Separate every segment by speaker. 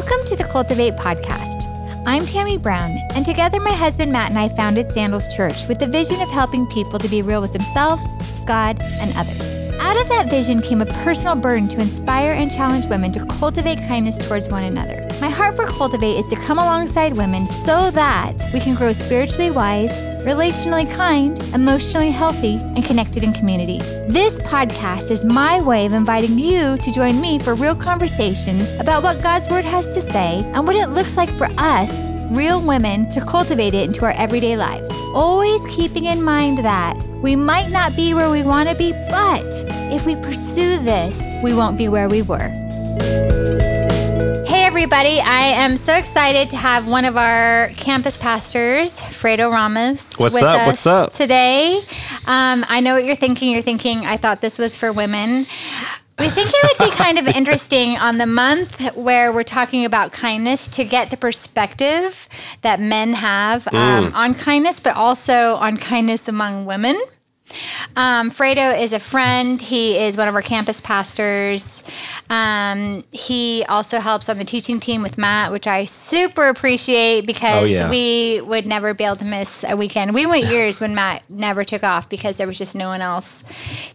Speaker 1: Welcome to the Cultivate podcast. I'm Tammy Brown, and together my husband Matt and I founded Sandals Church with the vision of helping people to be real with themselves, God, and others. Out of that vision came a personal burden to inspire and challenge women to cultivate kindness towards one another. My heart for Cultivate is to come alongside women so that we can grow spiritually wise, relationally kind, emotionally healthy, and connected in community. This podcast is my way of inviting you to join me for real conversations about what God's Word has to say and what it looks like for us real women to cultivate it into our everyday lives. Always keeping in mind that we might not be where we want to be, but if we pursue this, we won't be where we were. Everybody. I am so excited to have one of our campus pastors, Fredo Ramos.
Speaker 2: What's
Speaker 1: with
Speaker 2: up?
Speaker 1: us
Speaker 2: What's up?
Speaker 1: Today. Um, I know what you're thinking. You're thinking, I thought this was for women. We think it would be kind of interesting on the month where we're talking about kindness to get the perspective that men have um, on kindness, but also on kindness among women. Um, Fredo is a friend. He is one of our campus pastors. Um, he also helps on the teaching team with Matt, which I super appreciate because
Speaker 2: Oh, yeah.
Speaker 1: we would never be able to miss a weekend. We went years when Matt never took off because there was just no one else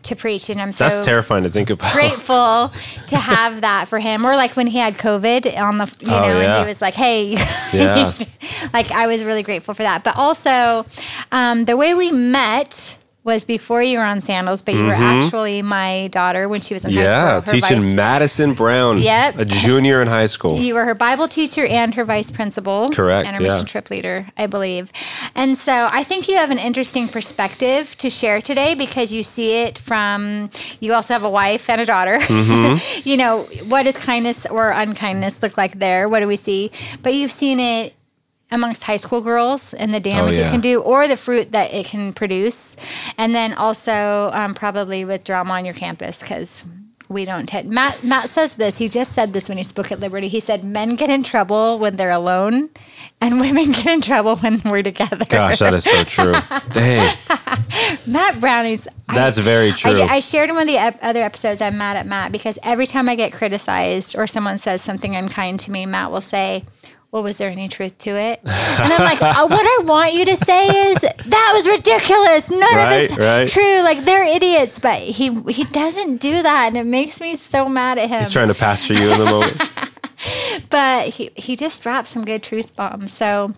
Speaker 1: to preach, and I'm so
Speaker 2: That's terrifying to think about.
Speaker 1: grateful to have that for him. Or like when he had COVID on the, you
Speaker 2: Oh,
Speaker 1: know, and he was like, "Hey,"
Speaker 2: Yeah.
Speaker 1: like I was really grateful for that. But also, um, the way we met was before you were on Sandals, but you were actually my daughter when she was in high
Speaker 2: Mm-hmm. Yeah, teaching
Speaker 1: vice-
Speaker 2: Madison Brown,
Speaker 1: Yep.
Speaker 2: a junior in high school.
Speaker 1: you were her Bible teacher and her vice principal.
Speaker 2: Correct,
Speaker 1: And her
Speaker 2: yeah.
Speaker 1: mission trip leader, I believe. And so I think you have an interesting perspective to share today because you see it from, you also have a wife and a daughter.
Speaker 2: Mm-hmm.
Speaker 1: you know, what does kindness or unkindness look like there? What do we see? But you've seen it amongst high school girls and the damage it
Speaker 2: Oh, yeah.
Speaker 1: can do or the fruit that it can produce. And then also um, probably with drama on your campus because we don't Matt Matt says this. He just said this when he spoke at Liberty. He said men get in trouble when they're alone and women get in trouble when we're together.
Speaker 2: Gosh, that is so true. Dang,
Speaker 1: Matt Brownie's I-
Speaker 2: that's very true.
Speaker 1: I, I shared in one of the ep- other episodes. I'm mad at Matt because every time I get criticized or someone says something unkind to me, Matt will say, "Well, was there any truth to it?" And I'm like, oh, "What I want you to say is that was ridiculous. None
Speaker 2: Right,
Speaker 1: of it's
Speaker 2: right.
Speaker 1: true. Like they're idiots." But he he doesn't do that, and it makes me so mad at him.
Speaker 2: He's trying to pastor you in the moment.
Speaker 1: but he he just dropped some good truth bombs. So.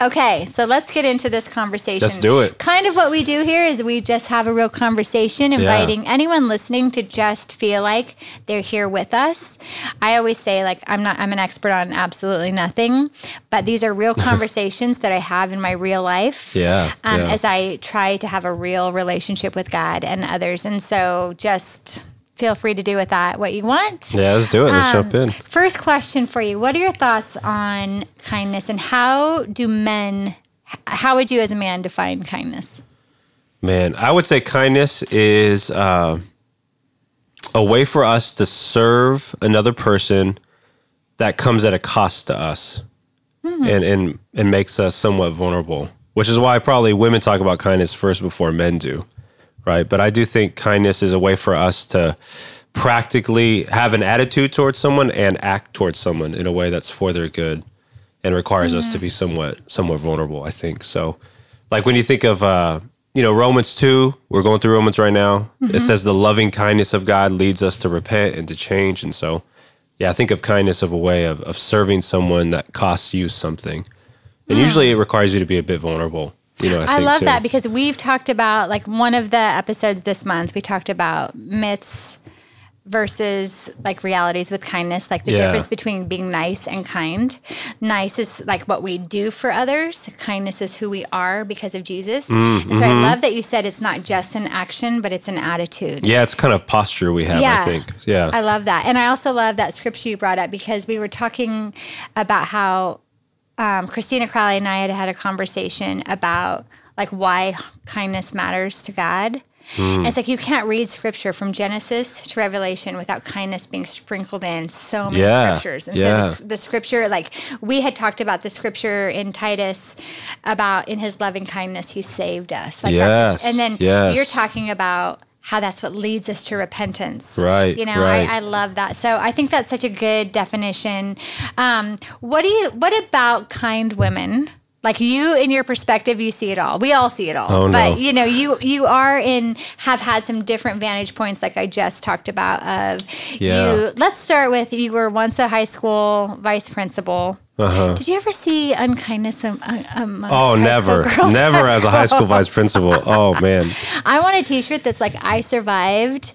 Speaker 1: Okay, so let's get into this conversation.
Speaker 2: Let's do it.
Speaker 1: Kind of what we do here is we just have a real conversation, inviting anyone listening to just feel like they're here with us. I always say, like, I'm not, I'm an expert on absolutely nothing, but these are real conversations that I have in my real life.
Speaker 2: Yeah,
Speaker 1: Um,
Speaker 2: yeah.
Speaker 1: As I try to have a real relationship with God and others. And so just feel free to do with that what you want.
Speaker 2: Yeah, let's do it. Let's jump in.
Speaker 1: First question for you. What are your thoughts on kindness and how do men, how would you as a man define kindness?
Speaker 2: Man, I would say kindness is uh, a way for us to serve another person that comes at a cost to us and, and, and makes us somewhat vulnerable, which is why probably women talk about kindness first before men do, right? But I do think kindness is a way for us to practically have an attitude towards someone and act towards someone in a way that's for their good and requires us to be somewhat somewhat vulnerable. I think so. Like when you think of uh, you know Romans two, we're going through Romans right now. It says the loving kindness of God leads us to repent and to change, and so yeah, I think of kindness of a way of of serving someone that costs you something, and usually it requires you to be a bit vulnerable. You know, I,
Speaker 1: I love
Speaker 2: too.
Speaker 1: that because we've talked about like one of the episodes this month, we talked about myths versus like realities with kindness, like the
Speaker 2: Yeah.
Speaker 1: difference between being nice and kind. Nice is like what we do for others, kindness is who we are because of Jesus.
Speaker 2: Mm,
Speaker 1: And so I love that you said it's not just an action, but it's an attitude.
Speaker 2: Yeah, it's kind of posture we have.
Speaker 1: Yeah.
Speaker 2: I think. Yeah.
Speaker 1: I love that. And I also love that scripture you brought up because we were talking about how um, Christina Crowley and I had had a conversation about like why kindness matters to God. And It's like you can't read scripture from Genesis to Revelation without kindness being sprinkled in so many
Speaker 2: Yeah,
Speaker 1: scriptures. And
Speaker 2: yeah.
Speaker 1: so the, the scripture, like we had talked about the scripture in Titus about in his loving kindness, he saved us. Like
Speaker 2: Yes,
Speaker 1: and then
Speaker 2: yes.
Speaker 1: you're talking about how that's what leads us to repentance.
Speaker 2: Right,
Speaker 1: You know,
Speaker 2: right.
Speaker 1: I, I love that. So I think that's such a good definition. Um, what do you? What about kind women? Like you, in your perspective, you see it all. We all see it all.
Speaker 2: Oh,
Speaker 1: but
Speaker 2: no.
Speaker 1: you know, you you are in have had some different vantage points, like I just talked about. Of
Speaker 2: Yeah.
Speaker 1: you. Let's start with you were once a high school vice principal.
Speaker 2: Uh-huh.
Speaker 1: Did you ever see unkindness uh, amongst
Speaker 2: Oh,
Speaker 1: high
Speaker 2: never,
Speaker 1: school girls
Speaker 2: never as a high school vice principal. Oh man,
Speaker 1: I want a T-shirt that's like I survived.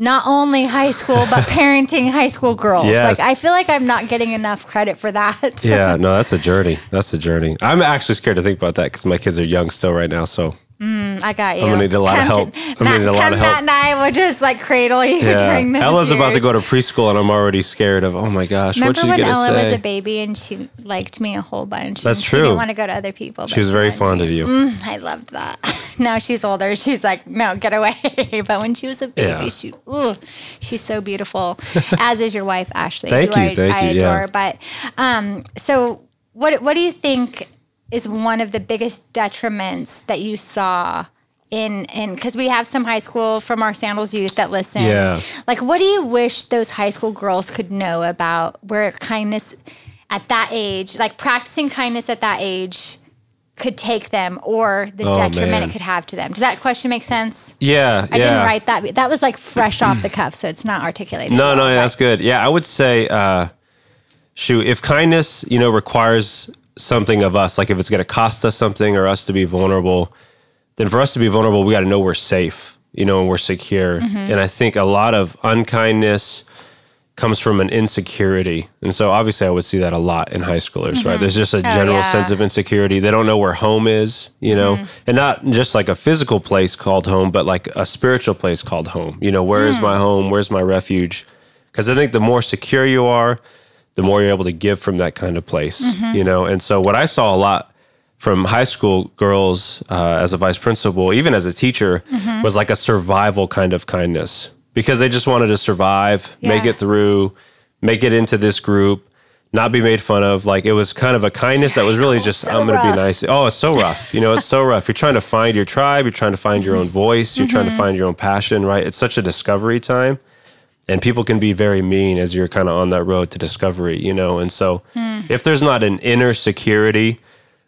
Speaker 1: Not only high school, but parenting high school girls.
Speaker 2: Yes.
Speaker 1: Like I feel like I'm not getting enough credit for that.
Speaker 2: yeah, no, that's a journey. That's a journey. I'm actually scared to think about that because my kids are young still right now. So
Speaker 1: I got you.
Speaker 2: I'm gonna need a lot of
Speaker 1: Come
Speaker 2: help.
Speaker 1: to-
Speaker 2: I'm gonna
Speaker 1: Matt,
Speaker 2: need a lot of help.
Speaker 1: Matt and I will just like cradle you
Speaker 2: yeah,
Speaker 1: during those
Speaker 2: Ella's about to go to preschool, and I'm already scared of. Oh my gosh,
Speaker 1: Remember when
Speaker 2: gonna
Speaker 1: Ella
Speaker 2: say?
Speaker 1: was a baby and she liked me a whole bunch?
Speaker 2: That's
Speaker 1: and She
Speaker 2: true.
Speaker 1: didn't want to go to other people.
Speaker 2: she was very fond of you.
Speaker 1: Mm, I loved that. now she's older. She's like, no, get away. but when she was a baby,
Speaker 2: Yeah.
Speaker 1: she, ooh, she's so beautiful. As is your wife, Ashley.
Speaker 2: Thank you,
Speaker 1: I,
Speaker 2: thank
Speaker 1: I
Speaker 2: you, yeah.
Speaker 1: But um, so, what what do you think is one of the biggest detriments that you saw? In, in because we have some high school from our sandals youth that listen
Speaker 2: Yeah.
Speaker 1: like what do you wish those high school girls could know about where kindness at that age like practicing kindness at that age could take them or the
Speaker 2: Oh,
Speaker 1: detriment
Speaker 2: man.
Speaker 1: it could have to them does that question make sense
Speaker 2: Yeah,
Speaker 1: i
Speaker 2: yeah.
Speaker 1: didn't write that that was like fresh off the cuff so it's not articulated
Speaker 2: No,
Speaker 1: well,
Speaker 2: no, that's good. Yeah, I would say, uh, shoot, if kindness, you know, requires something of us, like if it's going to cost us something or us to be vulnerable, then for us to be vulnerable, we got to know we're safe, you know, and we're secure.
Speaker 1: Mm-hmm.
Speaker 2: And I think a lot of unkindness comes from an insecurity. And so obviously I would see that a lot in high schoolers, right? There's just a general
Speaker 1: Mm-hmm. Oh, yeah. Mm-hmm.
Speaker 2: sense of insecurity. They don't know where home is, you know, and not just like a physical place called home, but like a spiritual place called home. You know, where is
Speaker 1: Mm.
Speaker 2: my home? Where's my refuge? Because I think the more secure you are, the more you're able to give from that kind of place,
Speaker 1: Mm-hmm.
Speaker 2: you know? And so what I saw a lot from high school girls uh, as a vice principal, even as a teacher,
Speaker 1: Mm-hmm.
Speaker 2: was like a survival kind of kindness because they just wanted to survive, make it through, make it into this group, not be made fun of. Like it was kind of a kindness that was really just,
Speaker 1: so
Speaker 2: I'm going to be nice. Oh, it's so rough. You know, it's so rough. You're trying to find your tribe, you're trying to find your own voice, you're trying to find your own passion, right? It's such a discovery time and people can be very mean as you're kind of on that road to discovery, you know. And so, hmm. if there's not an inner security,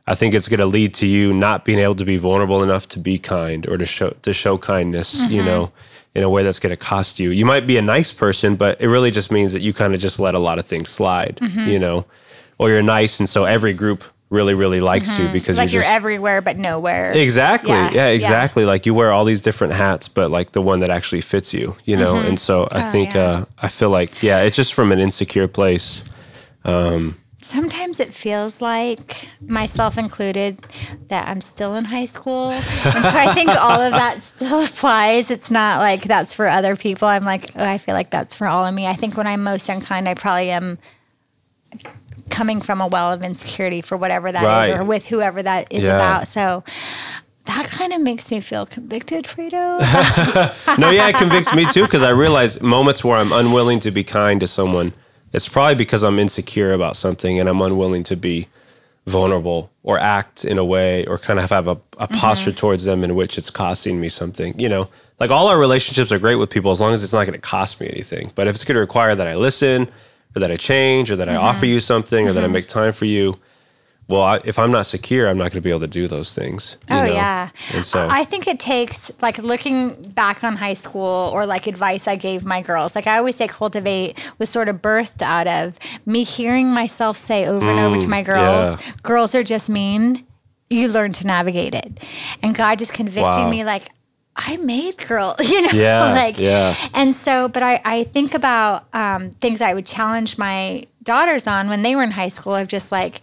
Speaker 2: I think it's going to lead to you not being able to be vulnerable enough to be kind or to show to show kindness, you mm-hmm. know, in a way that's going to cost you. You might be a nice person, but it really just means that you kind of just let a lot of things slide, mm-hmm. you know, or you're nice, and so every group really, really likes you because
Speaker 1: like
Speaker 2: you're
Speaker 1: you're
Speaker 2: just
Speaker 1: everywhere but nowhere
Speaker 2: Exactly.
Speaker 1: Yeah,
Speaker 2: Yeah,
Speaker 1: yeah.
Speaker 2: exactly. Like you wear all these different hats, but like the one that actually fits you, you know? And so I
Speaker 1: Oh,
Speaker 2: think,
Speaker 1: yeah.
Speaker 2: uh, I feel like, yeah, it's just from an insecure place.
Speaker 1: um, sometimes it feels like myself included that i'm still in high school and so i think all of that still applies it's not like that's for other people i'm like oh, i feel like that's for all of me i think when i'm most unkind i probably am coming from a well of insecurity for whatever that is,
Speaker 2: Right.
Speaker 1: or with whoever that is
Speaker 2: Yeah.
Speaker 1: about so that kind of makes me feel convicted fredo
Speaker 2: No, yeah, it convicts me too because I realize moments where I'm unwilling to be kind to someone, it's probably because I'm insecure about something and I'm unwilling to be vulnerable or act in a way or kind of have a, a mm-hmm. posture towards them in which it's costing me something. You know, like all our relationships are great with people as long as it's not going to cost me anything. But if it's going to require that I listen or that I change or that I offer you something or that I make time for you, well, I, if I'm not secure, I'm not going to be able to do those things. you
Speaker 1: Oh
Speaker 2: know?
Speaker 1: yeah.
Speaker 2: And so
Speaker 1: I think it takes like looking back on high school or like advice I gave my girls. Like I always say cultivate was sort of birthed out of me hearing myself say over and over to my girls,
Speaker 2: Mm, yeah.
Speaker 1: girls are just mean. You learn to navigate it. And God just convicting
Speaker 2: Wow.
Speaker 1: me like I made girl, you know,
Speaker 2: Yeah,
Speaker 1: like,
Speaker 2: yeah.
Speaker 1: and so, but I, I think about um, things I would challenge my daughters on when they were in high school of just like,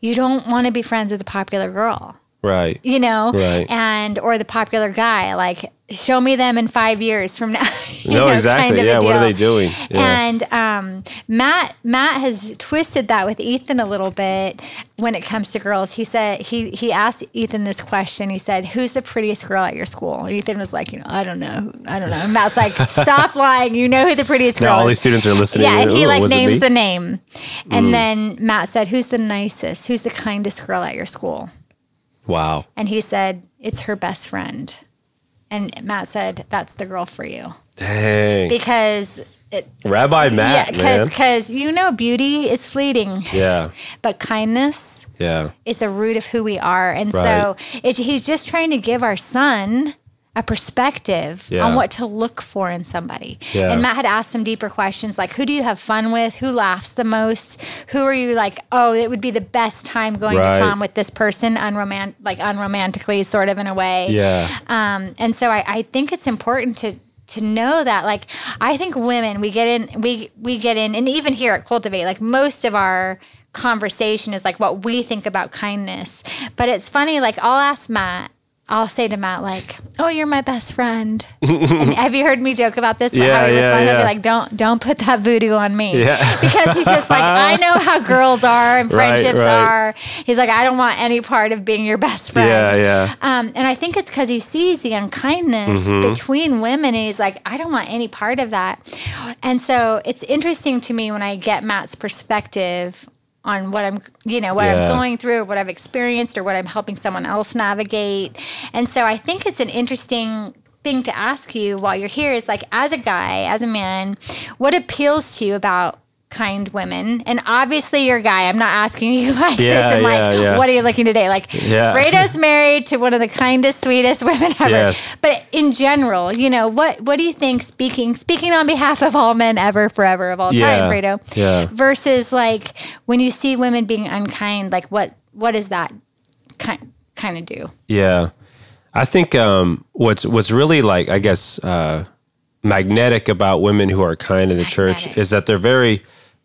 Speaker 1: you don't want to be friends with a popular girl
Speaker 2: right.
Speaker 1: you know,
Speaker 2: Right.
Speaker 1: and or the popular guy, like show me them in five years from now.
Speaker 2: No,
Speaker 1: know,
Speaker 2: exactly.
Speaker 1: kind of
Speaker 2: Yeah, what are they doing? Yeah.
Speaker 1: And um, Matt Matt has twisted that with Ethan a little bit when it comes to girls. He said he he asked Ethan this question. He said, "Who's the prettiest girl at your school?" And Ethan was like, "You know, I don't know, I don't know." And Matt's like, "Stop lying. You know who the prettiest girl
Speaker 2: Now all
Speaker 1: is."
Speaker 2: these students are listening.
Speaker 1: Yeah, and he like names?
Speaker 2: Mm.
Speaker 1: the name, and then Matt said, "Who's the nicest? Who's the kindest girl at your school?"
Speaker 2: Wow.
Speaker 1: And he said, It's her best friend. And Matt said, That's the girl for you.
Speaker 2: Dang.
Speaker 1: Because it,
Speaker 2: Rabbi
Speaker 1: yeah,
Speaker 2: Matt,
Speaker 1: because
Speaker 2: man.
Speaker 1: because you know beauty is fleeting,
Speaker 2: Yeah.
Speaker 1: but kindness
Speaker 2: Yeah.
Speaker 1: is the root of who we are. And
Speaker 2: Right.
Speaker 1: so it, he's just trying to give our son a perspective
Speaker 2: Yeah.
Speaker 1: on what to look for in somebody.
Speaker 2: Yeah.
Speaker 1: And Matt had asked some deeper questions like who do you have fun with? Who laughs the most? Who are you like, oh, it would be the best time going
Speaker 2: Right.
Speaker 1: to prom with this person, unromant like unromantically, sort of in a way.
Speaker 2: Yeah.
Speaker 1: Um, and so I, I think it's important to to know that like I think women we get in we we get in and even here at Cultivate like most of our conversation is like what we think about kindness. But it's funny like I'll ask Matt I'll say to Matt like, "Oh, you're my best friend." and have you heard me joke about this? About
Speaker 2: Yeah,
Speaker 1: how he
Speaker 2: yeah,
Speaker 1: responds? I'll be like, "Don't, don't put that voodoo on me,"
Speaker 2: Yeah.
Speaker 1: because he's just like, "I know how girls are and
Speaker 2: Right,
Speaker 1: friendships
Speaker 2: right.
Speaker 1: are." He's like, "I don't want any part of being your best friend."
Speaker 2: Yeah, yeah.
Speaker 1: Um, and I think it's because he sees the unkindness
Speaker 2: Mm-hmm.
Speaker 1: between women, and he's like, I don't want any part of that. And so it's interesting to me when I get Matt's perspective on what I'm, you know, what
Speaker 2: Yeah.
Speaker 1: I'm going through, or what I've experienced, or what I'm helping someone else navigate. And so I think it's an interesting thing to ask you while you're here is like, as a guy, as a man, what appeals to you about kind women and obviously you're a guy i'm not asking you like
Speaker 2: Yeah,
Speaker 1: this and like
Speaker 2: yeah, yeah.
Speaker 1: what are you looking today like
Speaker 2: Yeah.
Speaker 1: fredo's married to one of the kindest, sweetest women ever.
Speaker 2: Yes.
Speaker 1: But in general, you know, what what do you think speaking speaking on behalf of all men ever, forever, of all
Speaker 2: Yeah.
Speaker 1: time, Fredo?
Speaker 2: Yeah.
Speaker 1: Versus like when you see women being unkind, like what what does that kind kind of do?
Speaker 2: Yeah. I think um, what's what's really like, I guess, uh, magnetic about women who are kind in the church is that they're very,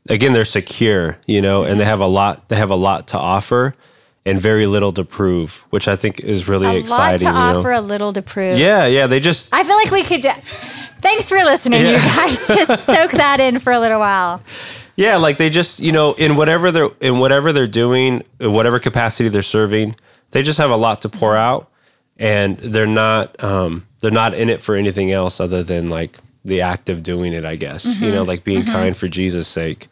Speaker 2: again, they're secure, you know, and they have a lot. They have a lot to offer, and very little to prove, which I think is really
Speaker 1: A lot
Speaker 2: exciting.
Speaker 1: to
Speaker 2: you know?
Speaker 1: offer, a little to prove.
Speaker 2: Yeah, yeah. They just
Speaker 1: I feel like we could. Thanks for listening, you guys. Just soak that in for a little while.
Speaker 2: Yeah, like they just, you know, in whatever they're in whatever they're doing, in whatever capacity they're serving, they just have a lot to pour out, and they're not um, they're not in it for anything else other than like the act of doing it. I guess you know, like being kind for Jesus' sake.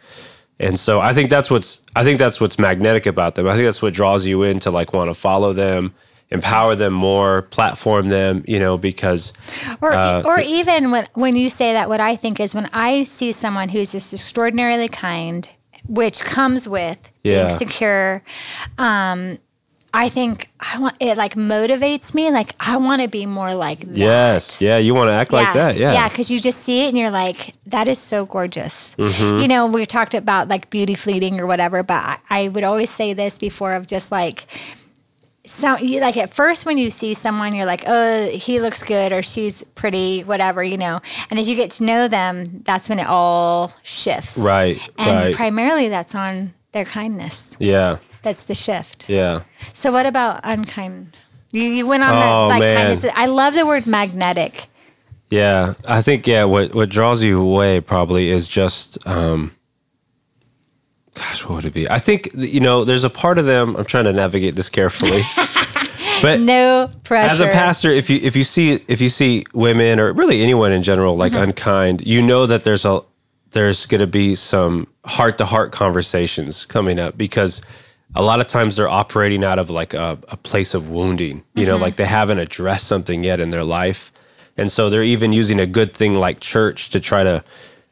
Speaker 2: And so I think that's what's I think that's what's magnetic about them. I think that's what draws you in to like want to follow them, empower them more, platform them, you know, because
Speaker 1: Or,
Speaker 2: Uh,
Speaker 1: or even when, when you say that, what I think is when I see someone who's just extraordinarily kind, which comes with
Speaker 2: Yeah.
Speaker 1: being secure, um, I think I want it like motivates me. Like I want to be more like that.
Speaker 2: yes, yeah, you want to act like that, yeah.
Speaker 1: Yeah, because you just see it and you're like, that is so gorgeous.
Speaker 2: Mm-hmm.
Speaker 1: You know, we talked about like beauty fleeting or whatever, but I, I would always say this before of just like, so you like at first when you see someone, you're like, oh, he looks good or she's pretty, whatever, you know. And as you get to know them, that's when it all shifts.
Speaker 2: Right,
Speaker 1: And
Speaker 2: right.
Speaker 1: primarily that's on their kindness.
Speaker 2: yeah,
Speaker 1: That's the shift.
Speaker 2: yeah.
Speaker 1: So what about unkind? You, you went on
Speaker 2: Oh,
Speaker 1: the like
Speaker 2: man.
Speaker 1: kindness. I love the word magnetic.
Speaker 2: Yeah, I think yeah. What what draws you away probably is just, um, gosh, what would it be? I think you know, there's a part of them. I'm trying to navigate this carefully, but
Speaker 1: No pressure.
Speaker 2: as a pastor, if you if you see if you see women or really anyone in general like
Speaker 1: Mm-hmm.
Speaker 2: unkind, you know that there's a there's going to be some heart to heart conversations coming up because a lot of times they're operating out of like a, a place of wounding. You know, mm-hmm. like they haven't addressed something yet in their life, and so they're even using a good thing like church to try to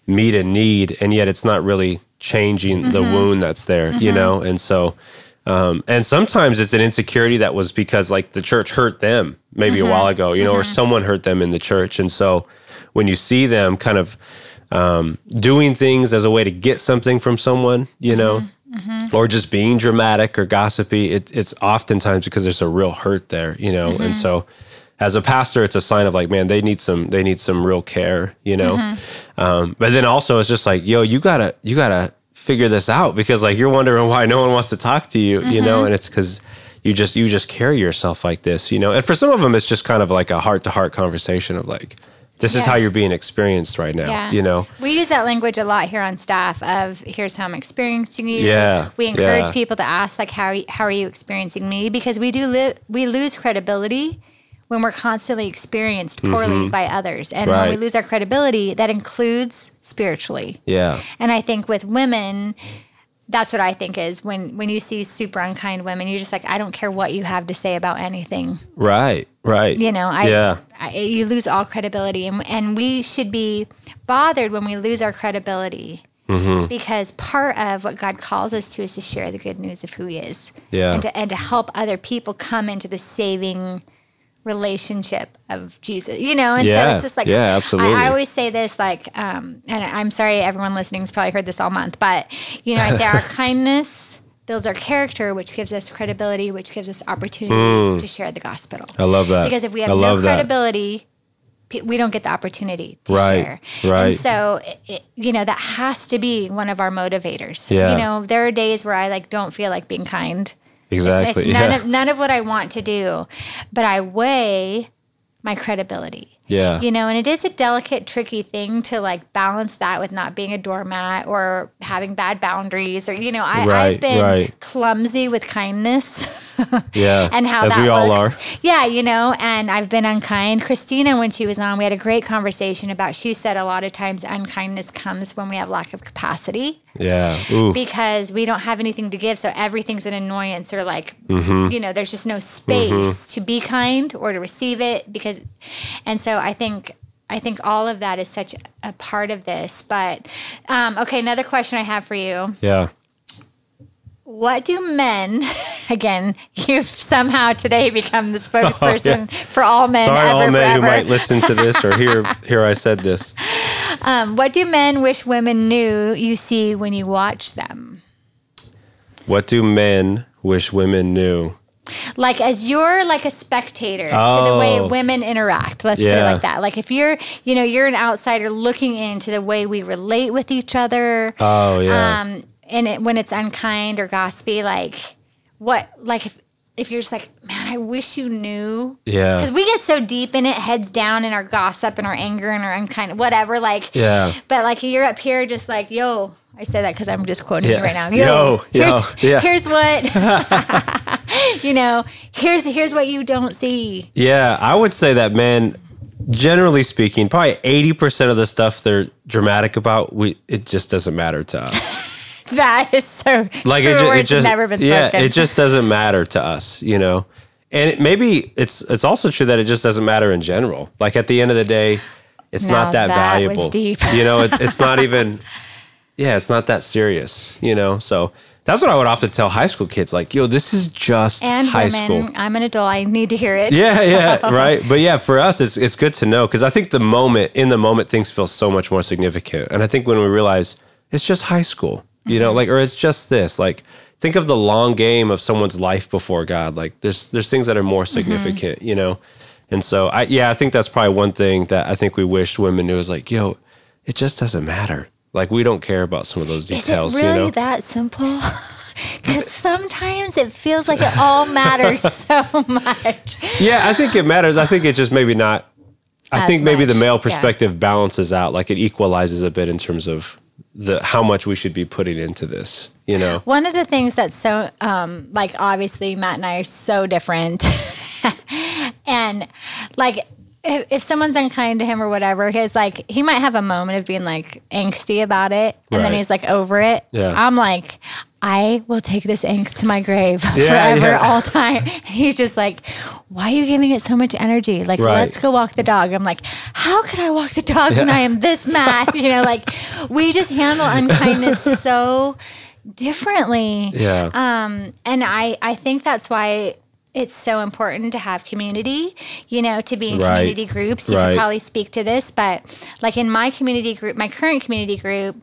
Speaker 2: meet a need, and yet it's not really changing the mm-hmm. wound that's there. You mm-hmm. know, and so. Um, and sometimes it's an insecurity that was because like the church hurt them maybe a while ago, you know, or someone hurt them in the church. And so when you see them kind of um, doing things as a way to get something from someone, you know, mm-hmm. Mm-hmm. or just being dramatic or gossipy, it, it's oftentimes because there's a real hurt there, you know. And mm-hmm. so as a pastor, it's a sign of like, man, they need some, they need some real care, you know. Um, but then also it's just like, yo, you gotta, you gotta figure this out because like you're wondering why no one wants to talk to you, you know, and it's because you just you just carry yourself like this, you know. And for some of them, it's just kind of like a heart to heart conversation of like, this is how you're being experienced right now,
Speaker 1: Yeah.
Speaker 2: you know.
Speaker 1: We use that language a lot here on staff of here's how I'm experiencing you.
Speaker 2: Yeah,
Speaker 1: We encourage
Speaker 2: yeah.
Speaker 1: people to ask like how are you, how are you experiencing me because we do li- we lose credibility when we're constantly experienced poorly by others. And when we
Speaker 2: Mm-hmm.
Speaker 1: Lose our credibility, that includes spiritually.
Speaker 2: Yeah,
Speaker 1: And I think with women, that's what I think is when when you see super unkind women, you're just like, I don't care what you have to say about anything.
Speaker 2: Right. Right.
Speaker 1: You know, I,
Speaker 2: Yeah.
Speaker 1: I you lose all credibility, and and we should be bothered when we lose our credibility.
Speaker 2: Mm-hmm.
Speaker 1: Because part of what God calls us to is to share the good news of who He is,
Speaker 2: Yeah.
Speaker 1: and to and to help other people come into the saving relationship of Jesus. You know, and so it's just like
Speaker 2: Yeah, absolutely.
Speaker 1: I, I always say this, like, um, and I'm sorry, everyone listening's probably heard this all month, but you know, I say our kindness builds our character, which gives us credibility, which gives us opportunity to share the gospel.
Speaker 2: Mm. I love that.
Speaker 1: Because if we have no credibility, pe- we don't get the opportunity to
Speaker 2: Right,
Speaker 1: share.
Speaker 2: right.
Speaker 1: And so, it, it, you know, that has to be one of our motivators.
Speaker 2: Yeah.
Speaker 1: You know, there are days where I like don't feel like being kind. It's-
Speaker 2: Exactly.
Speaker 1: It's, none
Speaker 2: yeah.
Speaker 1: of none of what I want to do, but I weigh my credibility.
Speaker 2: yeah.
Speaker 1: You know, and it is a delicate, tricky thing to like balance that with not being a doormat or having bad boundaries or you know, I,
Speaker 2: Right,
Speaker 1: I've been
Speaker 2: right.
Speaker 1: clumsy with kindness.
Speaker 2: yeah.
Speaker 1: and how
Speaker 2: As
Speaker 1: that
Speaker 2: we all
Speaker 1: looks.
Speaker 2: are.
Speaker 1: Yeah, you know, and I've been unkind. Christina, when she was on, we had a great conversation about. She said a lot of times unkindness comes when we have lack of capacity
Speaker 2: Yeah. Ooh.
Speaker 1: because we don't have anything to give, so everything's an annoyance or like,
Speaker 2: Mm-hmm.
Speaker 1: you know, there's just no space to be kind or to receive it because, and so I think. I think all of that is such a part of this. But um, okay, another question I have for you.
Speaker 2: Yeah.
Speaker 1: What do men, again, you've somehow today become the spokesperson for all men
Speaker 2: Oh, Sorry,
Speaker 1: ever,
Speaker 2: all men who might listen to this or hear hear I said this.
Speaker 1: Um, what do men wish women knew you see when you watch them?
Speaker 2: What do men wish women knew?
Speaker 1: Like as you're like a spectator to the way
Speaker 2: Oh.
Speaker 1: women interact. Let's put it like that. Like if you're, you know, you're an outsider looking into the way we relate with each other.
Speaker 2: Oh yeah.
Speaker 1: um, and it, when it's unkind or gossipy, like what, like if if you're just like, man, I wish you knew,
Speaker 2: yeah.
Speaker 1: because we get so deep in it, heads down in our gossip and our anger and our unkind, whatever. Like,
Speaker 2: Yeah.
Speaker 1: But like you're up here, just like, yo. I say that because I'm just quoting
Speaker 2: Yeah.
Speaker 1: you right now.
Speaker 2: Yo, yo,
Speaker 1: here's,
Speaker 2: yeah.
Speaker 1: here's what you know. Here's here's what you don't see.
Speaker 2: Yeah, I would say that man, generally speaking, probably eighty percent of the stuff they're dramatic about, we it just doesn't matter to us.
Speaker 1: That is so
Speaker 2: Like
Speaker 1: true
Speaker 2: it, ju-
Speaker 1: words
Speaker 2: it just
Speaker 1: never been
Speaker 2: yeah,
Speaker 1: spoken.
Speaker 2: it just doesn't matter to us, you know. And it, maybe it's it's also true that it just doesn't matter in general. Like at the end of the day, it's
Speaker 1: No,
Speaker 2: not that,
Speaker 1: that was
Speaker 2: valuable.
Speaker 1: deep.
Speaker 2: You know, it, it's not even. Yeah, it's not that serious. You know, so that's what I would often tell high school kids. Like, yo, this is just
Speaker 1: and
Speaker 2: high
Speaker 1: women,
Speaker 2: school.
Speaker 1: I'm an adult. I need to hear it.
Speaker 2: Yeah, yeah, right. But yeah, for us, it's it's good to know because I think the moment in the moment things feel so much more significant, and I think when we realize it's just high school, you know, mm-hmm. like or it's just this, like think of the long game of someone's life before God. Like there's there's things that are more mm-hmm. significant, you know, and so I yeah, I think that's probably one thing that I think we wish women knew is like, yo, it just doesn't matter. Like we don't care about some of those details.
Speaker 1: Is it really
Speaker 2: you know.
Speaker 1: that simple? Because sometimes it feels like it all matters so much.
Speaker 2: Yeah, I think it matters. I think it just maybe not. I
Speaker 1: As
Speaker 2: think maybe the
Speaker 1: much,
Speaker 2: male
Speaker 1: yeah.
Speaker 2: perspective balances out, like it equalizes a bit in terms of the how much we should be putting into this. You know,
Speaker 1: One of the things that's so, um, like, obviously, Matt and I are so different. and, like, if, if someone's unkind to him or whatever, he's like, he might have a moment of being like angsty about it. And then he's like over it.
Speaker 2: Yeah.
Speaker 1: I'm like, I will take this angst to my grave
Speaker 2: Yeah,
Speaker 1: forever,
Speaker 2: yeah.
Speaker 1: all time. He's just like, why are you giving it so much energy? Like,
Speaker 2: Right.
Speaker 1: let's go walk the dog. I'm like, how could I walk the dog when I am this mad? You know, like, we just handle unkindness so differently.
Speaker 2: yeah,
Speaker 1: Um, and I, I think that's why it's so important to have community, you know, to be in
Speaker 2: Right.
Speaker 1: community groups. You
Speaker 2: Right.
Speaker 1: can probably speak to this, but like in my community group, my current community group,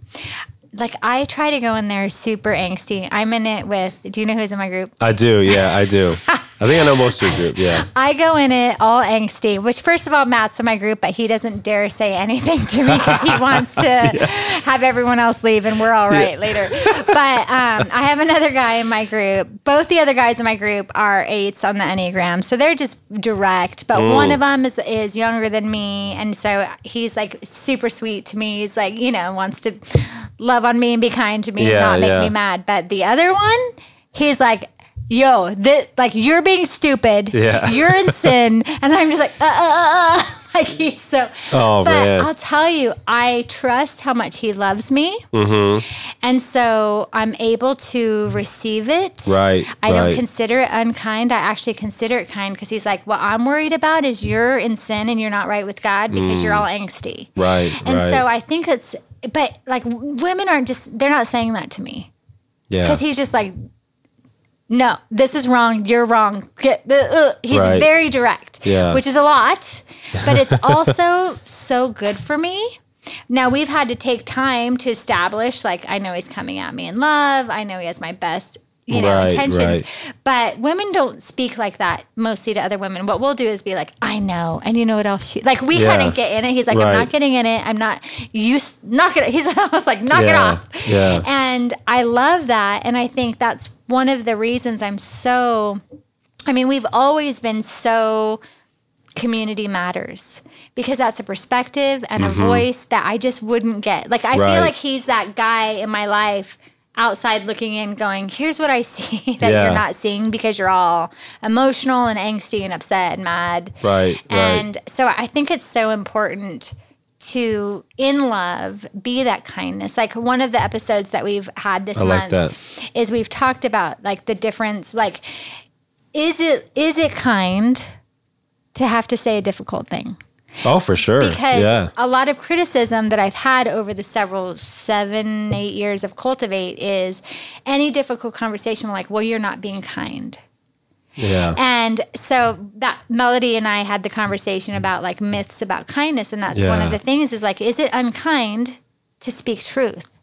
Speaker 1: like I try to go in there super angsty. I'm in it with, do you know who's in my group?
Speaker 2: I do. Yeah, I do. I think I know most of your group. Yeah,
Speaker 1: I go in it all angsty, which first of all, Matt's in my group, but he doesn't dare say anything to me because he wants to have everyone else leave and we're all right later. But um, I have another guy in my group. Both the other guys in my group are eights on the Enneagram. So they're just direct, but one of them is, is younger than me. And so he's like super sweet to me. He's like, you know, wants to love on me and be kind to me and not make
Speaker 2: yeah.
Speaker 1: me mad. But the other one, he's like, yo, this, like you're being stupid.
Speaker 2: Yeah.
Speaker 1: You're in sin. And I'm just like, uh, uh, uh, uh. like he's so.
Speaker 2: Oh,
Speaker 1: but
Speaker 2: man.
Speaker 1: I'll tell you, I trust how much he loves me,
Speaker 2: Mm-hmm.
Speaker 1: and so I'm able to receive it.
Speaker 2: Right,
Speaker 1: I don't consider it unkind. I actually consider it kind because he's like, what I'm worried about is you're in sin and you're not right with God because you're all angsty.
Speaker 2: Mm. Right,
Speaker 1: And
Speaker 2: right.
Speaker 1: so I think it's, but like women aren't just, they're not saying that to me
Speaker 2: Yeah.
Speaker 1: because he's just like, no, this is wrong. You're wrong. Get the, uh, he's
Speaker 2: Right.
Speaker 1: very direct,
Speaker 2: Yeah.
Speaker 1: which is a lot, but it's also so good for me. Now we've had to take time to establish, like, I know he's coming at me in love. I know he has my best, you know,
Speaker 2: Right,
Speaker 1: intentions.
Speaker 2: right.
Speaker 1: But women don't speak like that mostly to other women. What we'll do is be like, I know, and you know what else? She like we
Speaker 2: Yeah.
Speaker 1: kind of get in it. He's like, I'm not getting in it. I'm not. You knock it. He's almost like, knock it off.
Speaker 2: yeah.
Speaker 1: And I love that. And I think that's one of the reasons I'm so, I mean, we've always been so community matters because that's a perspective and a voice that I just wouldn't get. Like, I
Speaker 2: Mm-hmm. Right.
Speaker 1: feel like he's that guy in my life outside looking in going here's what i see that
Speaker 2: Yeah.
Speaker 1: you're not seeing because you're all emotional and angsty and upset and mad
Speaker 2: Right, right.
Speaker 1: and so i think it's so important to in love be that kindness like one of the episodes that we've had this
Speaker 2: I like
Speaker 1: month
Speaker 2: that.
Speaker 1: is we've talked about like the difference like is it is it kind to have to say a difficult thing
Speaker 2: Oh, for sure.
Speaker 1: because
Speaker 2: yeah.
Speaker 1: a lot of criticism that I've had over the several seven, eight years of Cultivate is any difficult conversation, like, well, you're not being kind.
Speaker 2: Yeah.
Speaker 1: And so that Melody and I had the conversation about like myths about kindness. And that's one of the things is like, is it unkind to speak truth?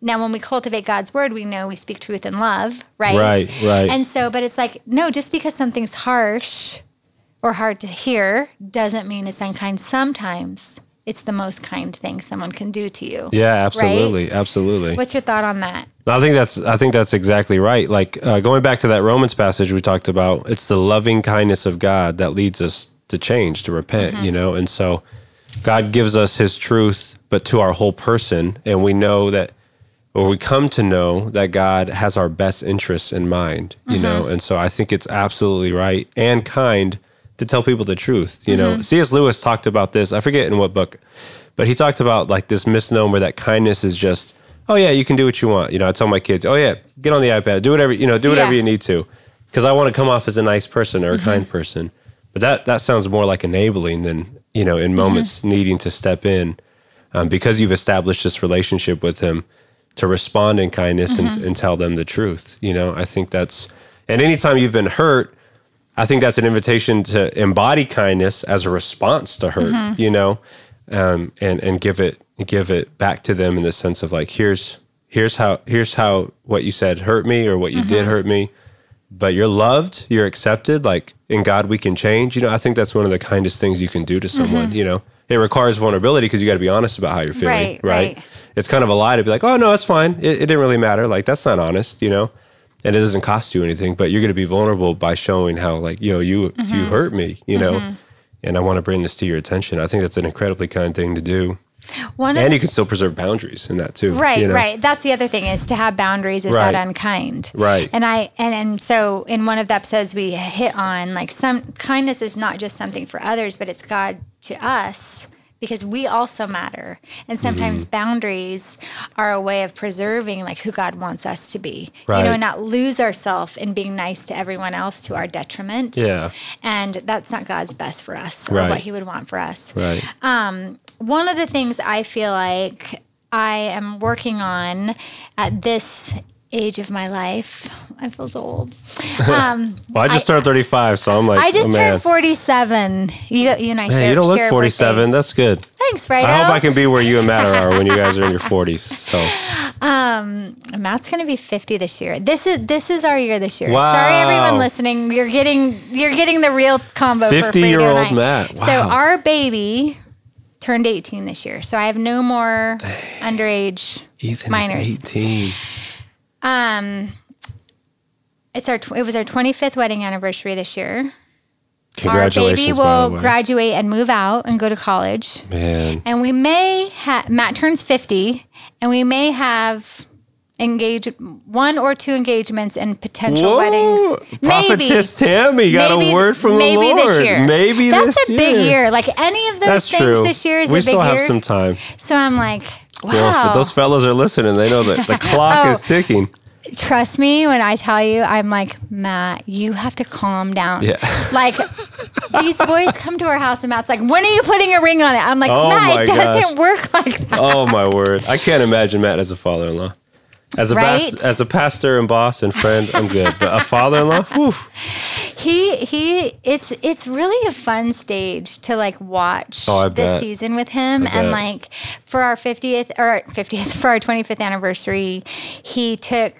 Speaker 1: Now, when we cultivate God's word, we know we speak truth in love, right?
Speaker 2: Right, right.
Speaker 1: And so, but it's like, no, just because something's harsh or hard to hear doesn't mean it's unkind. Sometimes it's the most kind thing someone can do to you.
Speaker 2: Yeah, absolutely, absolutely.
Speaker 1: What's your thought on that?
Speaker 2: I think that's I think that's exactly right. Like uh, going back to that Romans passage we talked about, it's the loving kindness of God that leads us to change, to repent.
Speaker 1: Mm-hmm.
Speaker 2: You know, and so God gives us His truth, but to our whole person, and we know that, or we come to know that God has our best interests in mind. You
Speaker 1: Mm-hmm.
Speaker 2: know, and so I think it's absolutely right and kind to tell people the truth. You
Speaker 1: Mm-hmm.
Speaker 2: know, C.S. Lewis talked about this. I forget in what book, but he talked about like this misnomer that kindness is just, oh yeah, you can do what you want. You know, I tell my kids, oh yeah, get on the iPad, do whatever you know, do whatever
Speaker 1: Yeah.
Speaker 2: you need to, because I want to come off as a nice person or a kind person. But that that sounds more like enabling than you know, in moments needing to step in, um, because you've established this relationship with him to respond in kindness and, and tell them the truth. You know, I think that's, and anytime you've been hurt, I think that's an invitation to embody kindness as a response to hurt, mm-hmm. you know, um, and and give it give it back to them in the sense of like here's here's how here's how what you said hurt me or what you did mm-hmm. hurt me, but you're loved, you're accepted. Like in God, we can change. You know, I think that's one of the kindest things you can do to someone. Mm-hmm. You know, it requires vulnerability because you got to be honest about how you're feeling.
Speaker 1: Right, right.
Speaker 2: It's kind of a lie to be like, oh no, it's fine. It, it didn't really matter. Like that's not honest. You know and it doesn't cost you anything, but you're going to be vulnerable by showing how like, yo, you
Speaker 1: Mm-hmm.
Speaker 2: you hurt me, you know, and I want to bring this to your attention. I think that's an incredibly kind thing to do,
Speaker 1: One
Speaker 2: and you can still preserve boundaries in that too.
Speaker 1: Right,
Speaker 2: you know?
Speaker 1: right. That's the other thing is to have boundaries is
Speaker 2: Right.
Speaker 1: that unkind.
Speaker 2: Right.
Speaker 1: And I and and so in one of the episodes we hit on like some kindness is not just something for others, but it's God to us because we also matter. And
Speaker 2: Mm-hmm.
Speaker 1: sometimes boundaries are a way of preserving like who God wants us to be. You know, and not lose ourselves in being nice to everyone else to our detriment.
Speaker 2: Yeah.
Speaker 1: And that's not God's best for us or
Speaker 2: Right.
Speaker 1: what he would want for us
Speaker 2: Right.
Speaker 1: one of the things I feel like I am working on at this age of my life, I feel so old. Um,
Speaker 2: Well, I just turned 35, so I'm like,
Speaker 1: I just
Speaker 2: oh, man.
Speaker 1: turned 47. You, you and I
Speaker 2: Man,
Speaker 1: share,
Speaker 2: you don't look 47.
Speaker 1: birthday.
Speaker 2: That's good.
Speaker 1: Thanks, Fredo.
Speaker 2: I hope I can be where you and Matt are when you guys are in your 40s. So
Speaker 1: Matt's gonna be 50 this year. This is this is our year this year.
Speaker 2: Wow.
Speaker 1: Sorry, everyone listening. You're getting you're getting the real combo. for
Speaker 2: 50 year old
Speaker 1: I.
Speaker 2: Matt.
Speaker 1: So our baby turned 18 this year. So I have no more underage
Speaker 2: Ethan
Speaker 1: minors.
Speaker 2: is 18.
Speaker 1: Um, it's our tw- it was our 25th wedding anniversary this year. Our baby will graduate and move out and go to college.
Speaker 2: Man,
Speaker 1: And we may have Matt turns 50, and we may have engage one or two engagements and potential
Speaker 2: Whoa,
Speaker 1: weddings.
Speaker 2: Prophetess Tammy got
Speaker 1: maybe,
Speaker 2: a word from
Speaker 1: maybe
Speaker 2: the Lord.
Speaker 1: this year.
Speaker 2: Maybe
Speaker 1: that's a big
Speaker 2: year.
Speaker 1: year. Like any of those
Speaker 2: That's
Speaker 1: things
Speaker 2: true.
Speaker 1: this year is
Speaker 2: we
Speaker 1: a big year.
Speaker 2: We still have
Speaker 1: year.
Speaker 2: some time.
Speaker 1: so I'm like, wow.
Speaker 2: Well, if those fellas are listening, they know that the clock
Speaker 1: Oh.
Speaker 2: is ticking.
Speaker 1: Trust me when I tell you, I'm like, Matt, you have to calm down.
Speaker 2: Yeah.
Speaker 1: Like these boys come to our house and Matt's like, when are you putting a ring on it? I'm like,
Speaker 2: Oh
Speaker 1: Matt, it doesn't
Speaker 2: gosh.
Speaker 1: work like that.
Speaker 2: Oh my word! I can't imagine Matt as a father-in-law. As a bas-
Speaker 1: Right?
Speaker 2: as a pastor and boss and friend, I'm good. But a father-in-law, whew.
Speaker 1: He he it's it's really a fun stage to like watch
Speaker 2: Oh,
Speaker 1: this season with him and like for our 50th or 50th for our 25th anniversary he took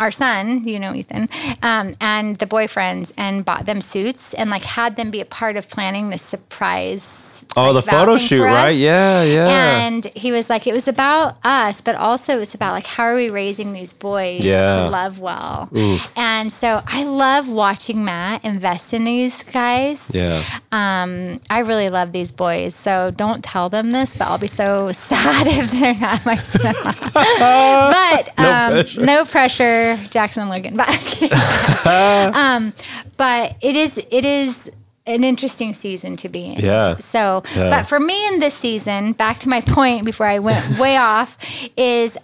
Speaker 1: our son you know Ethan um, and the boyfriends and bought them suits and like had them be a part of planning the surprise
Speaker 2: Oh,
Speaker 1: like,
Speaker 2: the photo shoot, right? Yeah, yeah.
Speaker 1: And he was like, it was about us, but also it was about like, how are we raising these boys
Speaker 2: Yeah.
Speaker 1: to love well? And so I love watching Matt invest in these guys.
Speaker 2: yeah.
Speaker 1: Um, I really love these boys. So don't tell them this, but I'll be so sad if they're not my son. but
Speaker 2: No
Speaker 1: um,
Speaker 2: pressure.
Speaker 1: no pressure, Jackson and Logan. But, um, but it is, it is an interesting season to be in.
Speaker 2: Yeah.
Speaker 1: So,
Speaker 2: Yeah.
Speaker 1: but for me in this season, back to my point before I went way off, is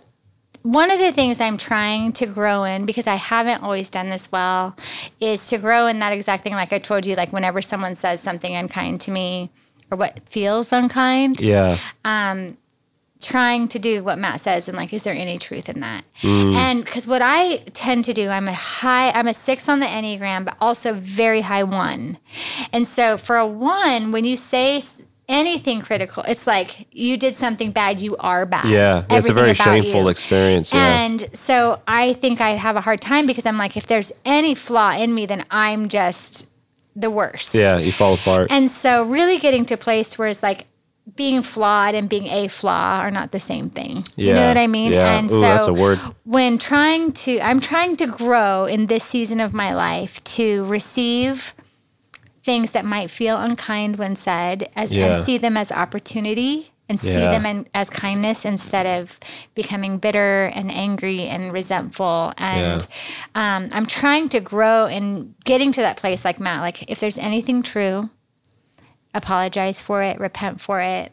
Speaker 1: one of the things I'm trying to grow in because I haven't always done this well is to grow in that exact thing. Like I told you, like whenever someone says something unkind to me or what feels unkind,
Speaker 2: Yeah.
Speaker 1: Um, trying to do what Matt says and like, is there any truth in that?
Speaker 2: Mm.
Speaker 1: And because what I tend to do, I'm a high, I'm a six on the Enneagram, but also very high one. And so for a one, when you say anything critical, it's like you did something bad, you are bad.
Speaker 2: Yeah. It's a very shameful
Speaker 1: you.
Speaker 2: experience. Yeah.
Speaker 1: And so I think I have a hard time because I'm like, if there's any flaw in me, then I'm just the worst.
Speaker 2: yeah. You fall apart.
Speaker 1: And so really getting to a place where it's like being flawed and being a flaw are not the same thing. Yeah. You know what I mean?
Speaker 2: yeah.
Speaker 1: And
Speaker 2: Ooh,
Speaker 1: so
Speaker 2: that's a word.
Speaker 1: when trying to I'm trying to grow in this season of my life to receive things that might feel unkind when said as
Speaker 2: Yeah.
Speaker 1: and see them as opportunity and see them in, as kindness instead of becoming bitter and angry and resentful. And um, i'm trying to grow in getting to that place like matt like if there's anything true apologize for it repent for it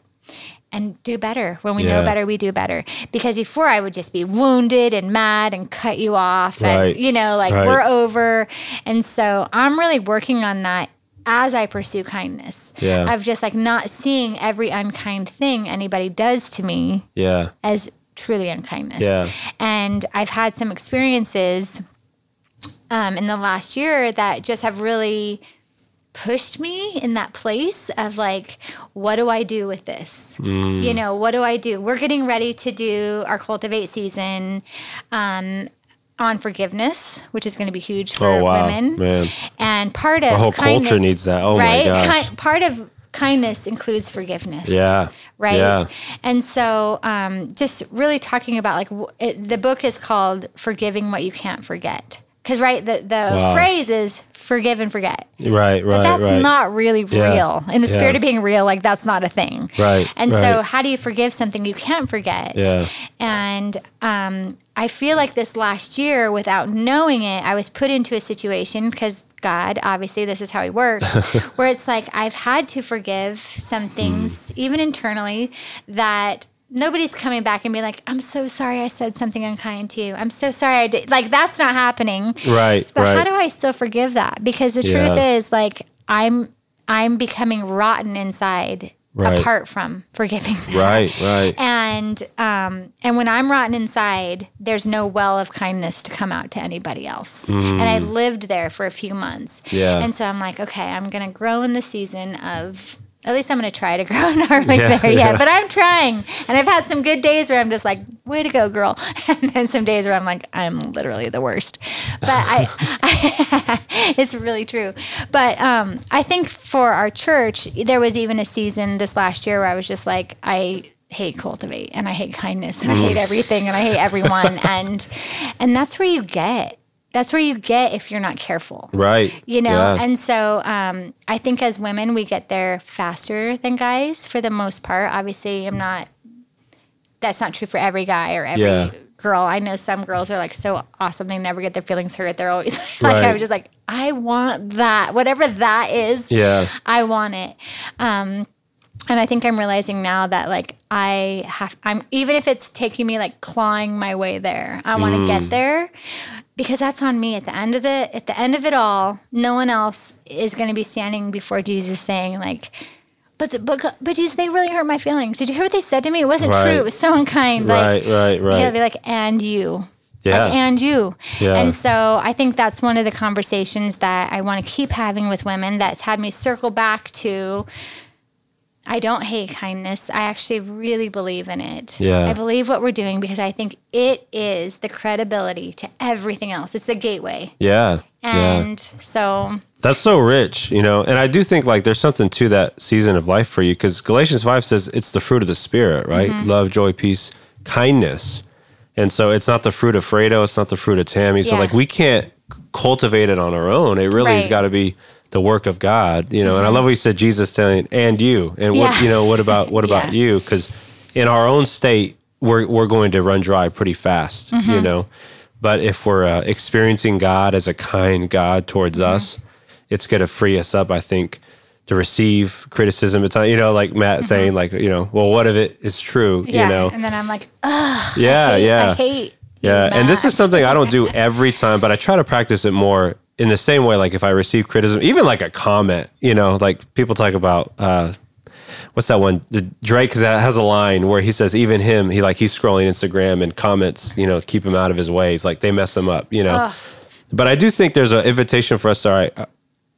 Speaker 1: and do better. When we know better we do better. Because before i would just be wounded and mad and cut you off and
Speaker 2: Right.
Speaker 1: you know like
Speaker 2: Right.
Speaker 1: we're over. And so i'm really working on that as i pursue kindness
Speaker 2: Yeah.
Speaker 1: of just like not seeing every unkind thing anybody does to me
Speaker 2: yeah.
Speaker 1: as truly unkindness.
Speaker 2: Yeah.
Speaker 1: And I've had some experiences um, in the last year that just have really pushed me in that place of like, what do I do with this?
Speaker 2: Mm.
Speaker 1: You know, what do I do? We're getting ready to do our Cultivate season um, on forgiveness, which is going to be huge for
Speaker 2: Oh, wow,
Speaker 1: women.
Speaker 2: man.
Speaker 1: And part of
Speaker 2: Our whole culture needs that. Oh, my
Speaker 1: right?
Speaker 2: gosh.
Speaker 1: Ki- part of kindness includes forgiveness
Speaker 2: Yeah.
Speaker 1: right
Speaker 2: Yeah.
Speaker 1: and so um, just really talking about like w- it, the book is called forgiving what you can't forget because right the, the
Speaker 2: Wow.
Speaker 1: phrase is forgive and forget
Speaker 2: Right. Right.
Speaker 1: but that's
Speaker 2: right.
Speaker 1: not really
Speaker 2: Yeah.
Speaker 1: real in the spirit of being real like that's not a thing
Speaker 2: Right,
Speaker 1: and so how do you forgive something you can't forget
Speaker 2: Yeah.
Speaker 1: and um, i feel like this last year without knowing it i was put into a situation because god obviously this is how he works where it's like i've had to forgive some things even internally that nobody's coming back and being like i'm so sorry i said something unkind to you i'm so sorry i did like that's not happening
Speaker 2: Right.
Speaker 1: but
Speaker 2: right.
Speaker 1: how do I still forgive that? Because the truth
Speaker 2: Yeah.
Speaker 1: is, like, I'm I'm becoming rotten inside
Speaker 2: Right.
Speaker 1: apart from forgiving.
Speaker 2: Right. Right.
Speaker 1: And um, and when I'm rotten inside, there's no well of kindness to come out to anybody else. And I lived there for a few months.
Speaker 2: Mm. Yeah.
Speaker 1: And so I'm like, okay, I'm gonna grow in the season of. At least I'm going to try to grow. Not really
Speaker 2: Yeah,
Speaker 1: there
Speaker 2: yeah.
Speaker 1: yet, but I'm trying. And I've had some good days where I'm just like, "Way to go, girl!" And then some days where I'm like, "I'm literally the worst." But I, it's really true. But um, I think for our church, there was even a season this last year where I was just like, I hate cultivate and I hate kindness and I hate everything and I hate everyone and and that's where you get. That's where you get if you're not careful.
Speaker 2: Right.
Speaker 1: You know,
Speaker 2: Yeah.
Speaker 1: and so um, I think as women we get there faster than guys for the most part. Obviously, I'm not. That's not true for every guy or every
Speaker 2: Yeah.
Speaker 1: girl. I know some girls are like so awesome. They never get their feelings hurt. They're always like,
Speaker 2: Right.
Speaker 1: I was just like, I want that. Whatever that is,
Speaker 2: Yeah.
Speaker 1: I want it. Um, and I think I'm realizing now that like I have, I'm even if it's taking me like clawing my way there, I want to
Speaker 2: Mm.
Speaker 1: get there because that's on me. At the end of the at the end of it all, no one else is going to be standing before Jesus saying like. But, but, but Jesus, they really hurt my feelings. Did you hear what they said to me? It wasn't
Speaker 2: Right.
Speaker 1: true. It was so unkind.
Speaker 2: Right,
Speaker 1: like,
Speaker 2: right, right.
Speaker 1: He'll be like, and you.
Speaker 2: Yeah.
Speaker 1: Like, and you.
Speaker 2: Yeah.
Speaker 1: And so I think that's one of the conversations that I want to keep having with women that's had me circle back to I don't hate kindness. I actually really believe in it.
Speaker 2: Yeah.
Speaker 1: I believe what we're doing because I think it is the credibility to everything else. It's the gateway.
Speaker 2: Yeah. yeah.
Speaker 1: And so
Speaker 2: That's so rich, you know. And I do think like there's something to that season of life for you because Galatians 5 says it's the fruit of the spirit, right?
Speaker 1: Mm-hmm.
Speaker 2: Love, joy, peace, kindness. And so it's not the fruit of Fredo, it's not the fruit of Tammy. So
Speaker 1: Yeah.
Speaker 2: like we can't cultivate it on our own. It really has got to be the work of God, you know. And I love what you said Jesus telling and you. And what you know, what about what about
Speaker 1: Yeah.
Speaker 2: you? Cuz in our own state we're we're going to run dry pretty fast,
Speaker 1: Mm-hmm.
Speaker 2: you know. But if we're uh, experiencing God as a kind God towards
Speaker 1: Mm-hmm.
Speaker 2: us, it's going to free us up, I think, to receive criticism. It's not, you know, like Matt saying, like you know, well, what if it is true?
Speaker 1: Mm-hmm. yeah.
Speaker 2: You know,
Speaker 1: And then I'm like, ugh,
Speaker 2: yeah,
Speaker 1: I hate,
Speaker 2: yeah,
Speaker 1: I hate
Speaker 2: yeah. And this is something I don't do every time, but I try to practice it more in the same way. Like if I receive criticism, even like a comment, you know, like people talk about. uh What's that one? The Drake has a line where he says, even him, he like he's scrolling Instagram and comments, you know, keep him out of his ways. Like they mess him up, you know.
Speaker 1: Ugh.
Speaker 2: But I do think there's an invitation for us, right, uh,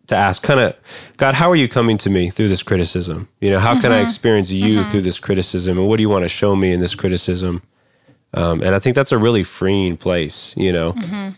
Speaker 2: to ask, kind of, God, how are you coming to me through this criticism? You know, how can I experience you through this criticism, and what do you want to show me in this criticism? Um, and I think that's a really freeing place, you know.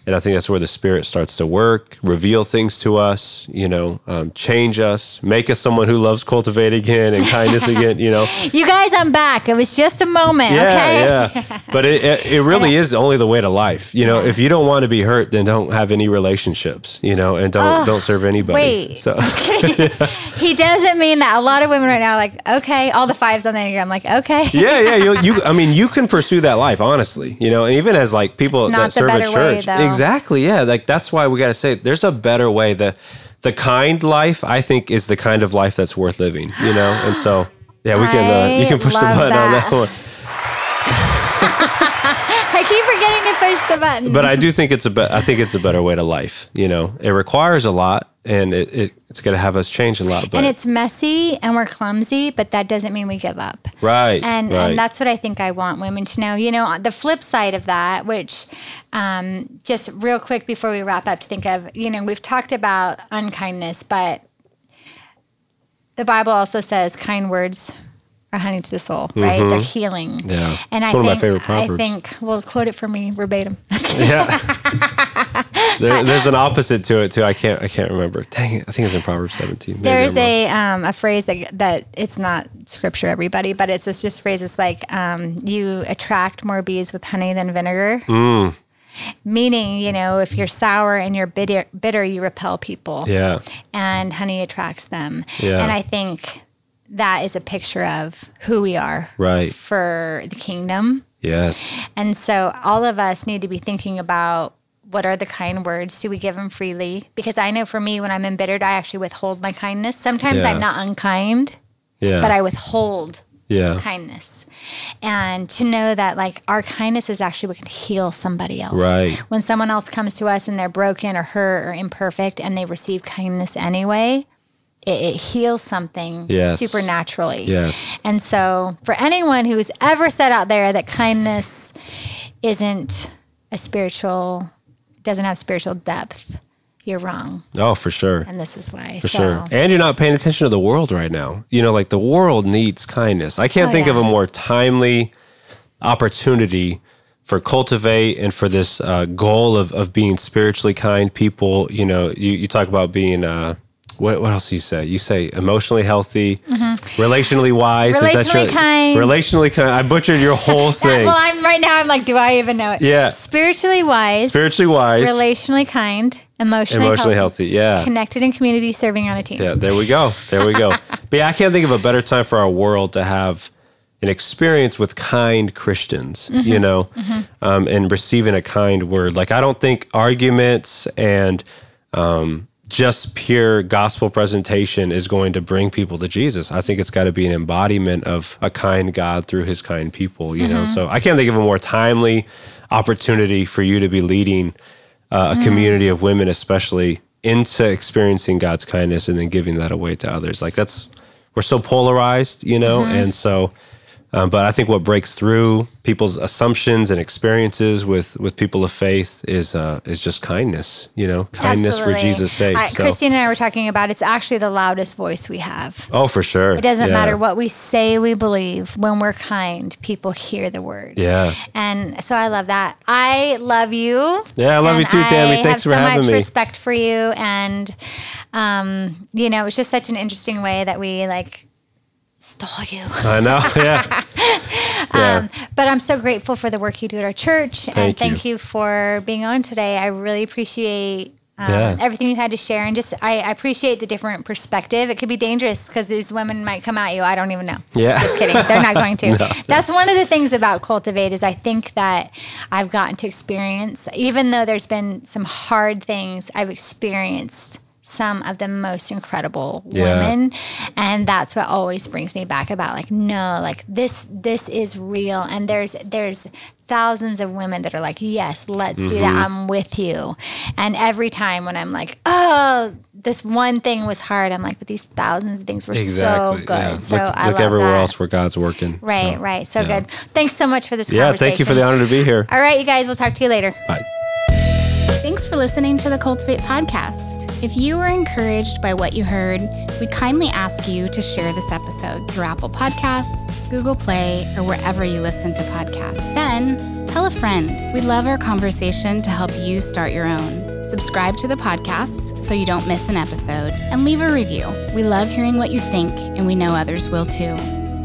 Speaker 2: And I think that's where the Spirit starts to work, reveal things to us, you know, um, change us, make us someone who loves cultivate again and kindness again, you know.
Speaker 1: You guys, I'm back. It was just a moment. okay.
Speaker 2: Yeah, yeah. But it, it, it really is only the way to life. You know, if you don't want to be hurt, then don't have any relationships, you know, and don't don't serve anybody.
Speaker 1: wait.
Speaker 2: So
Speaker 1: He doesn't mean that. A lot of women right now are like, okay, all the fives on the Enneagram, like, okay.
Speaker 2: yeah, yeah. You, you I mean, you can pursue that life, honestly, you know, and even as like people that
Speaker 1: the
Speaker 2: serve at
Speaker 1: better way,
Speaker 2: church. exactly. Yeah. Like that's why we got to say there's a better way. The, the kind life, I think, is the kind of life that's worth living, you know? And so, yeah, we can, uh, you can push the button on
Speaker 1: that.
Speaker 2: that one.
Speaker 1: I keep forgetting to push the button.
Speaker 2: but I do think it's a be- I think it's a better way to life. You know, it requires a lot, and it, it it's going to have us change a lot. But
Speaker 1: and it's messy and we're clumsy, but that doesn't mean we give up.
Speaker 2: right,
Speaker 1: And
Speaker 2: right.
Speaker 1: and that's what I think I want women to know. You know, the flip side of that, which um, just real quick before we wrap up, to think of, you know, we've talked about unkindness, but the Bible also says kind words are honey to the soul, right? They're healing.
Speaker 2: Mm-hmm. Yeah.
Speaker 1: And
Speaker 2: It's
Speaker 1: I
Speaker 2: one of my
Speaker 1: think,
Speaker 2: favorite Proverbs.
Speaker 1: I think, well, quote it for me verbatim.
Speaker 2: yeah. there, there's an opposite to it too. I can't I can't remember. Dang it! I think it's in Proverbs 17. Maybe
Speaker 1: There's a um, a phrase that that it's not scripture, everybody, but it's it's just phrases like um, you attract more bees with honey than vinegar.
Speaker 2: Mm.
Speaker 1: Meaning, you know, if you're sour and you're bitter, bitter, you repel people,
Speaker 2: yeah,
Speaker 1: and honey attracts them.
Speaker 2: Yeah.
Speaker 1: And I think that is a picture of who we are,
Speaker 2: Right.
Speaker 1: for the kingdom.
Speaker 2: yes,
Speaker 1: And so all of us need to be thinking about what are the kind words? Do we give them freely? Because I know for me, when I'm embittered, I actually withhold my kindness. Sometimes
Speaker 2: Yeah.
Speaker 1: I'm not unkind,
Speaker 2: yeah,
Speaker 1: but I withhold
Speaker 2: yeah,
Speaker 1: kindness. And to know that like our kindness is actually what can heal somebody else.
Speaker 2: Right.
Speaker 1: When someone else comes to us and they're broken or hurt or imperfect and they receive kindness anyway, it, it heals something
Speaker 2: Yes.
Speaker 1: supernaturally.
Speaker 2: yes,
Speaker 1: And so, for anyone who's ever said out there that kindness isn't a spiritual, doesn't have spiritual depth, you're wrong.
Speaker 2: oh for sure.
Speaker 1: And this is why.
Speaker 2: For
Speaker 1: so,
Speaker 2: sure. And you're not paying attention to the world right now. You know, like the world needs kindness. I can't
Speaker 1: Oh,
Speaker 2: think of a more timely opportunity for cultivate and for this uh, goal of, of being spiritually kind people. You know, you, you talk about being, uh, what, what else do you say? You say emotionally healthy, relationally wise. Is that
Speaker 1: Mm-hmm. Relationally kind.
Speaker 2: Relationally kind. I butchered your whole thing.
Speaker 1: well, I'm right now, I'm like, do I even know it?
Speaker 2: Yeah.
Speaker 1: Spiritually wise,
Speaker 2: Spiritually wise,
Speaker 1: relationally kind, emotionally,
Speaker 2: emotionally healthy. Yeah.
Speaker 1: connected in community, serving on a team.
Speaker 2: Yeah, there we go. There we go. but yeah, I can't think of a better time for our world to have an experience with kind Christians,
Speaker 1: Mm-hmm.
Speaker 2: you know, um, and receiving a kind word. Like I don't think arguments and um, just pure gospel presentation is going to bring people to Jesus. I think it's got to be an embodiment of a kind God through His kind people. You know, mm-hmm. so I can't think of a more timely opportunity for you to be leading uh, a mm. community of women, especially into experiencing God's kindness and then giving that away to others. Like that's we're so polarized, you know, mm-hmm. and so. Um, but I think what breaks through people's assumptions and experiences with with people of faith is uh, is just kindness, you know, kindness for Jesus' sake.
Speaker 1: I,
Speaker 2: so.
Speaker 1: Christine and I were talking about it's actually the loudest voice we have.
Speaker 2: oh, for sure.
Speaker 1: It doesn't
Speaker 2: Yeah.
Speaker 1: matter what we say we believe. When we're kind, people hear the word.
Speaker 2: Yeah.
Speaker 1: And so I love that. I love you.
Speaker 2: Yeah, I love you too, Tammy.
Speaker 1: I
Speaker 2: Thanks for
Speaker 1: so
Speaker 2: having me.
Speaker 1: so much respect for you, and um, you know, it's just such an interesting way that we like stole you.
Speaker 2: I know. Yeah. yeah.
Speaker 1: Um, but I'm so grateful for the work you do at our church, and
Speaker 2: Thank
Speaker 1: thank
Speaker 2: you.
Speaker 1: you for being on today. I really appreciate. Um,
Speaker 2: Yeah.
Speaker 1: Everything you had to share, and just I, I appreciate the different perspective. It could be dangerous because these women might come at you. I don't even know.
Speaker 2: Yeah.
Speaker 1: Just kidding. They're not going to. That's one of the things about Cultivate is I think that I've gotten to experience, even though there's been some hard things, I've experienced some of the most incredible
Speaker 2: Yeah.
Speaker 1: women and that's what always brings me back about like no like this this is real and there's there's thousands of women that are like yes let's do
Speaker 2: Mm-hmm.
Speaker 1: that i'm with you and every time when i'm like oh this one thing was hard i'm like but these thousands of things were
Speaker 2: Exactly.
Speaker 1: so good
Speaker 2: yeah.
Speaker 1: so
Speaker 2: look
Speaker 1: i
Speaker 2: look everywhere
Speaker 1: that.
Speaker 2: else where God's working.
Speaker 1: right
Speaker 2: So,
Speaker 1: right so
Speaker 2: yeah.
Speaker 1: good thanks so much for this
Speaker 2: Yeah. Thank you for the honor to be here.
Speaker 1: all right you guys we'll talk to you later
Speaker 2: Bye.
Speaker 3: Thanks for listening to the Cultivate podcast. If you were encouraged by what you heard, we kindly ask you to share this episode through Apple Podcasts, Google Play, or wherever you listen to podcasts. Then tell a friend. We love our conversation to help you start your own. Subscribe to the podcast so you don't miss an episode and leave a review. We love hearing what you think, and we know others will too.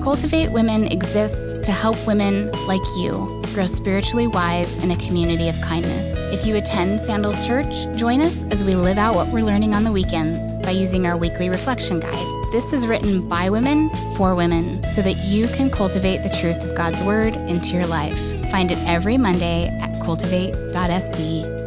Speaker 3: Cultivate Women exists to help women like you grow spiritually wise in a community of kindness. If you attend Sandals Church, join us as we live out what we're learning on the weekends by using our weekly reflection guide. This is written by women for women so that you can cultivate the truth of God's word into your life. Find it every Monday at cultivate.sc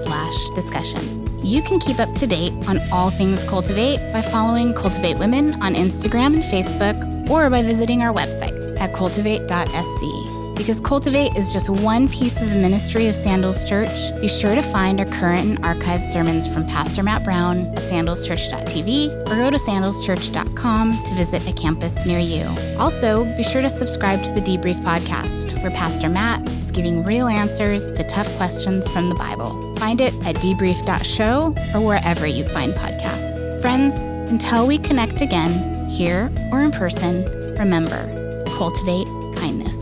Speaker 3: slash discussion. You can keep up to date on all things Cultivate by following Cultivate Women on Instagram and Facebook or by visiting our website at cultivate.sc. Because Cultivate is just one piece of the ministry of Sandals Church, be sure to find our current and archived sermons from Pastor Matt Brown at sandalschurch.tv or go to sandalschurch.com to visit a campus near you. Also, be sure to subscribe to the Debrief podcast, where Pastor Matt is giving real answers to tough questions from the Bible. Find it at debrief.show or wherever you find podcasts. Friends, until we connect again, here or in person, remember cultivate kindness.